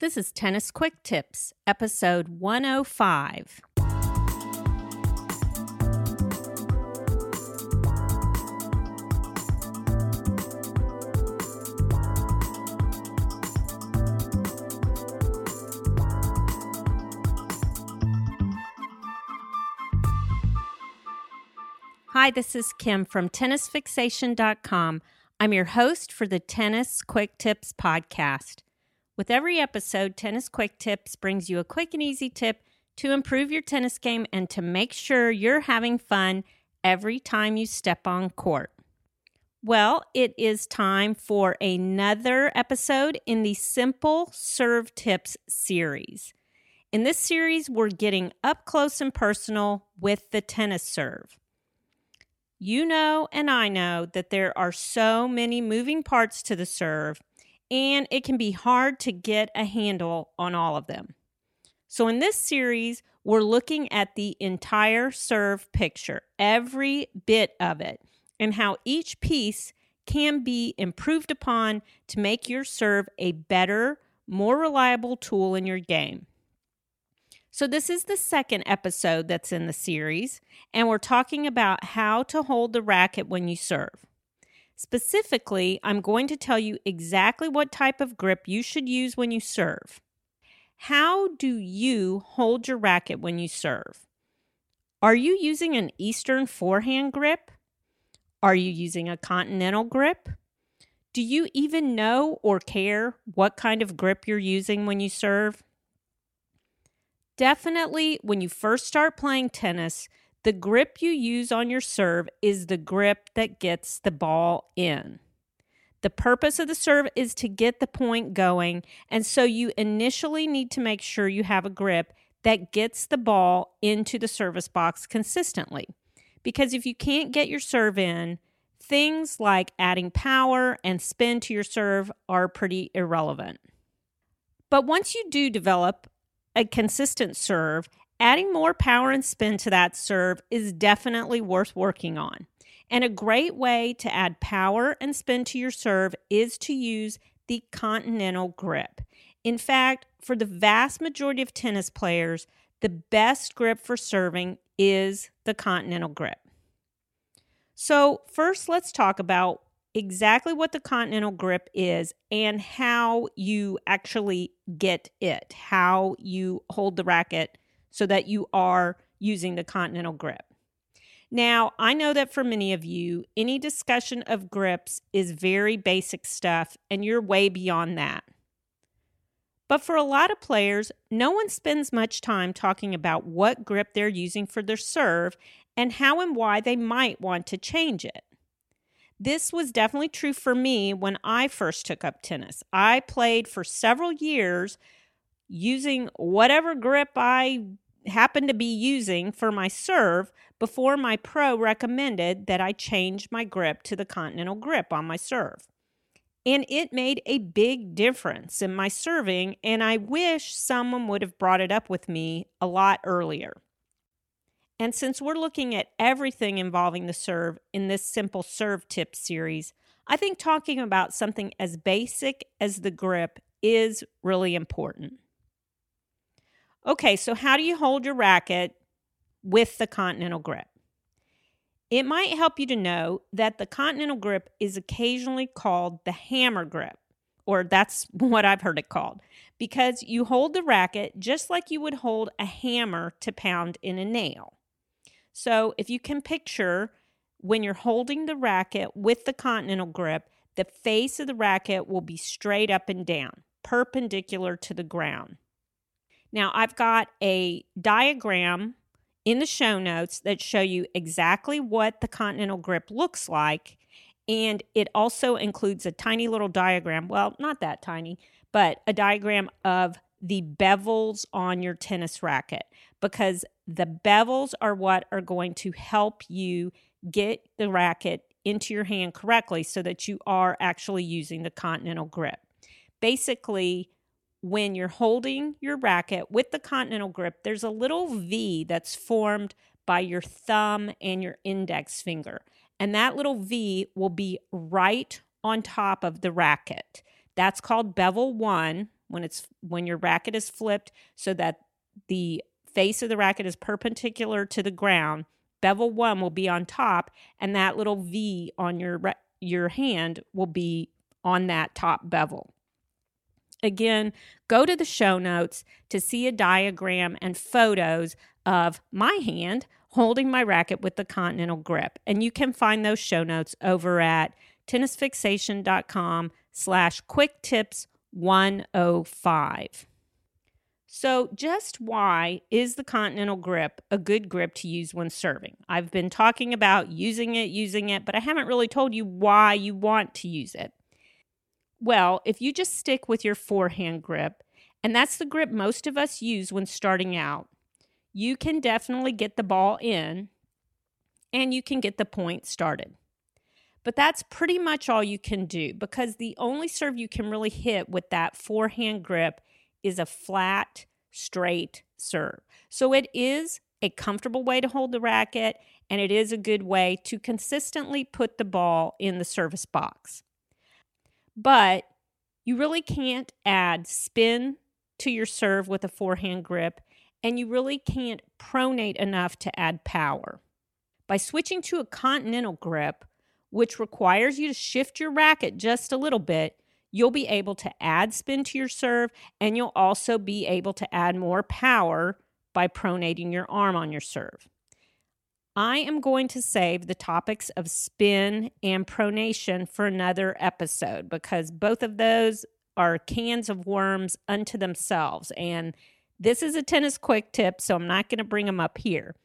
This is Tennis Quick Tips, episode 105. Hi, this is Kim from tennisfixation.com. I'm your host for the Tennis Quick Tips podcast. With every episode, Tennis Quick Tips brings you a quick and easy tip to improve your tennis game and to make sure you're having fun every time you step on court. Well, it is time for another episode in the Simple Serve Tips series. In this series, we're getting up close and personal with the tennis serve. You know, and I know that there are so many moving parts to the serve, and it can be hard to get a handle on all of them. So, in this series, we're looking at the entire serve picture, every bit of it, and how each piece can be improved upon to make your serve a better, more reliable tool in your game. So, this is the second episode that's in the series, and we're talking about how to hold the racket when you serve. Specifically, I'm going to tell you exactly what type of grip you should use when you serve. How do you hold your racket when you serve? Are you using an Eastern forehand grip? Are you using a continental grip? Do you even know or care what kind of grip you're using when you serve? Definitely, when you first start playing tennis, the grip you use on your serve is the grip that gets the ball in. The purpose of the serve is to get the point going, and so you initially need to make sure you have a grip that gets the ball into the service box consistently. Because if you can't get your serve in, things like adding power and spin to your serve are pretty irrelevant. But once you do develop a consistent serve Adding more power and spin to that serve is definitely worth working on. And a great way to add power and spin to your serve is to use the continental grip. In fact, for the vast majority of tennis players, the best grip for serving is the continental grip. So, first, let's talk about exactly what the continental grip is and how you actually get it, how you hold the racket so that you are using the continental grip. Now, I know that for many of you, any discussion of grips is very basic stuff, and you're way beyond that. But for a lot of players, no one spends much time talking about what grip they're using for their serve and how and why they might want to change it. This was definitely true for me when I first took up tennis. I played for several years using whatever grip I happened to be using for my serve before my pro recommended that I change my grip to the continental grip on my serve. And it made a big difference in my serving, and I wish someone would have brought it up with me a lot earlier. And since we're looking at everything involving the serve in this simple serve tip series, I think talking about something as basic as the grip is really important. Okay, so how do you hold your racket with the continental grip? It might help you to know that the continental grip is occasionally called the hammer grip, or that's what I've heard it called, because you hold the racket just like you would hold a hammer to pound in a nail. So if you can picture when you're holding the racket with the continental grip, the face of the racket will be straight up and down, perpendicular to the ground. Now, I've got a diagram in the show notes that show you exactly what the continental grip looks like. And it also includes a tiny little diagram. Well, not that tiny, but a diagram of the bevels on your tennis racket because the bevels are what are going to help you get the racket into your hand correctly so that you are actually using the continental grip. Basically, when you're holding your racket with the continental grip, there's a little V that's formed by your thumb and your index finger. And that little V will be right on top of the racket. That's called bevel one, when it's when your racket is flipped so that the face of the racket is perpendicular to the ground. Bevel 1 will be on top and that little V on your your hand will be on that top bevel. Again, go to the show notes to see a diagram and photos of my hand holding my racket with the Continental grip. And you can find those show notes over at tennisfixation.com slash quick tips 105. So, just why is the Continental grip a good grip to use when serving? I've been talking about using it, using it, but I haven't really told you why you want to use it. Well, if you just stick with your forehand grip, and that's the grip most of us use when starting out, you can definitely get the ball in and you can get the point started. But that's pretty much all you can do because the only serve you can really hit with that forehand grip is a flat, straight serve. So it is a comfortable way to hold the racket and it is a good way to consistently put the ball in the service box. But you really can't add spin to your serve with a forehand grip and you really can't pronate enough to add power. By switching to a continental grip, which requires you to shift your racket just a little bit, you'll be able to add spin to your serve and you'll also be able to add more power by pronating your arm on your serve. I am going to save the topics of spin and pronation for another episode because both of those are cans of worms unto themselves. And this is a tennis quick tip, so I'm not going to bring them up here.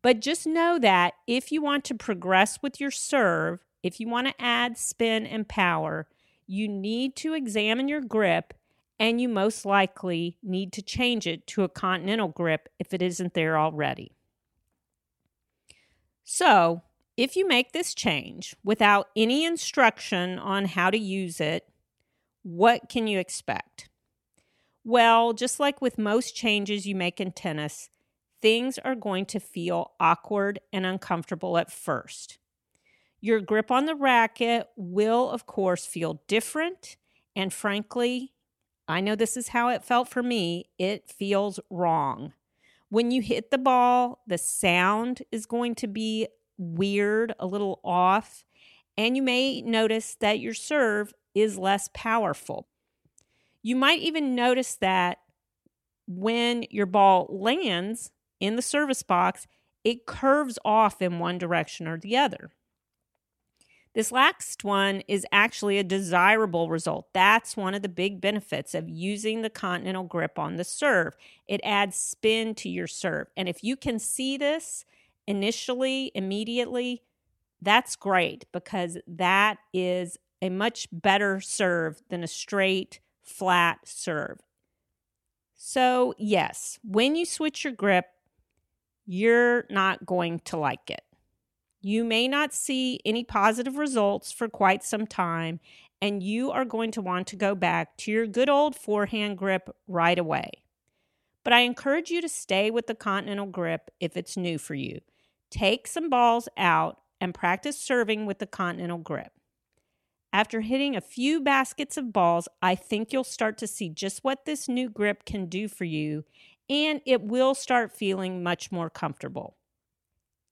But just know that if you want to progress with your serve, if you want to add spin and power, you need to examine your grip and you most likely need to change it to a continental grip if it isn't there already. So, if you make this change without any instruction on how to use it, what can you expect? Well, just like with most changes you make in tennis, things are going to feel awkward and uncomfortable at first. Your grip on the racket will, of course, feel different. And frankly, I know this is how it felt for me. It feels wrong. When you hit the ball, the sound is going to be weird, a little off, and you may notice that your serve is less powerful. You might even notice that when your ball lands in the service box, it curves off in one direction or the other. This last one is actually a desirable result. That's one of the big benefits of using the continental grip on the serve. It adds spin to your serve. And if you can see this initially, immediately, that's great because that is a much better serve than a straight flat serve. So, yes, when you switch your grip, you're not going to like it. You may not see any positive results for quite some time, and you are going to want to go back to your good old forehand grip right away. But I encourage you to stay with the continental grip if it's new for you. Take some balls out and practice serving with the continental grip. After hitting a few baskets of balls, I think you'll start to see just what this new grip can do for you, and it will start feeling much more comfortable.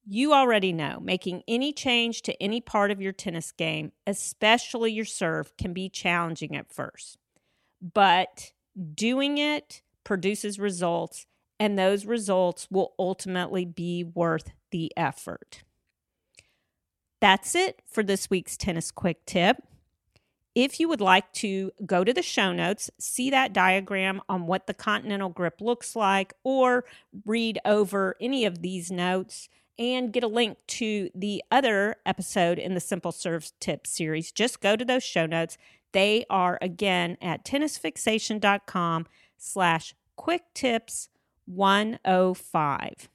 You already know making any change to any part of your tennis game, especially your serve, can be challenging at first. But doing it produces results, and those results will ultimately be worth the effort. That's it for this week's Tennis Quick Tip. If you would like to go to the show notes, see that diagram on what the continental grip looks like, or read over any of these notes and get a link to the other episode in the Simple Serves Tips series, just go to those show notes. They are again at tennisfixation.com slash quick tips 105.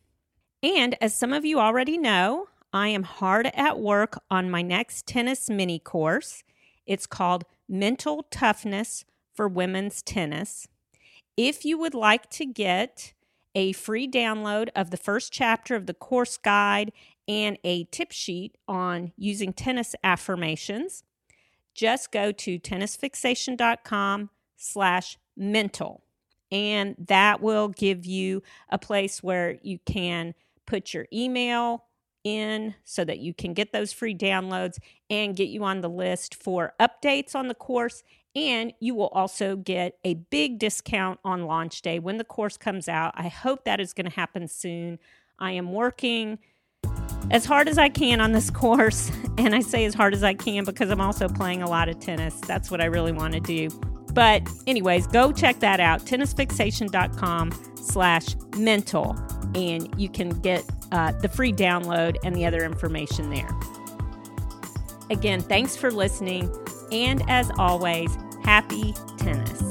And as some of you already know, I am hard at work on my next tennis mini course. It's called Mental Toughness for Women's Tennis. If you would like to get a free download of the first chapter of the course guide and a tip sheet on using tennis affirmations, just go to tennisfixation.com slash mental. And that will give you a place where you can put your email in so that you can get those free downloads and get you on the list for updates on the course. And you will also get a big discount on launch day when the course comes out. I hope that is going to happen soon. I am working as hard as I can on this course. And I say as hard as I can because I'm also playing a lot of tennis. That's what I really want to do. But anyways, go check that out, tennisfixation.com slash mental. And you can get uh, the free download and the other information there. Again, thanks for listening. And as always, happy tennis.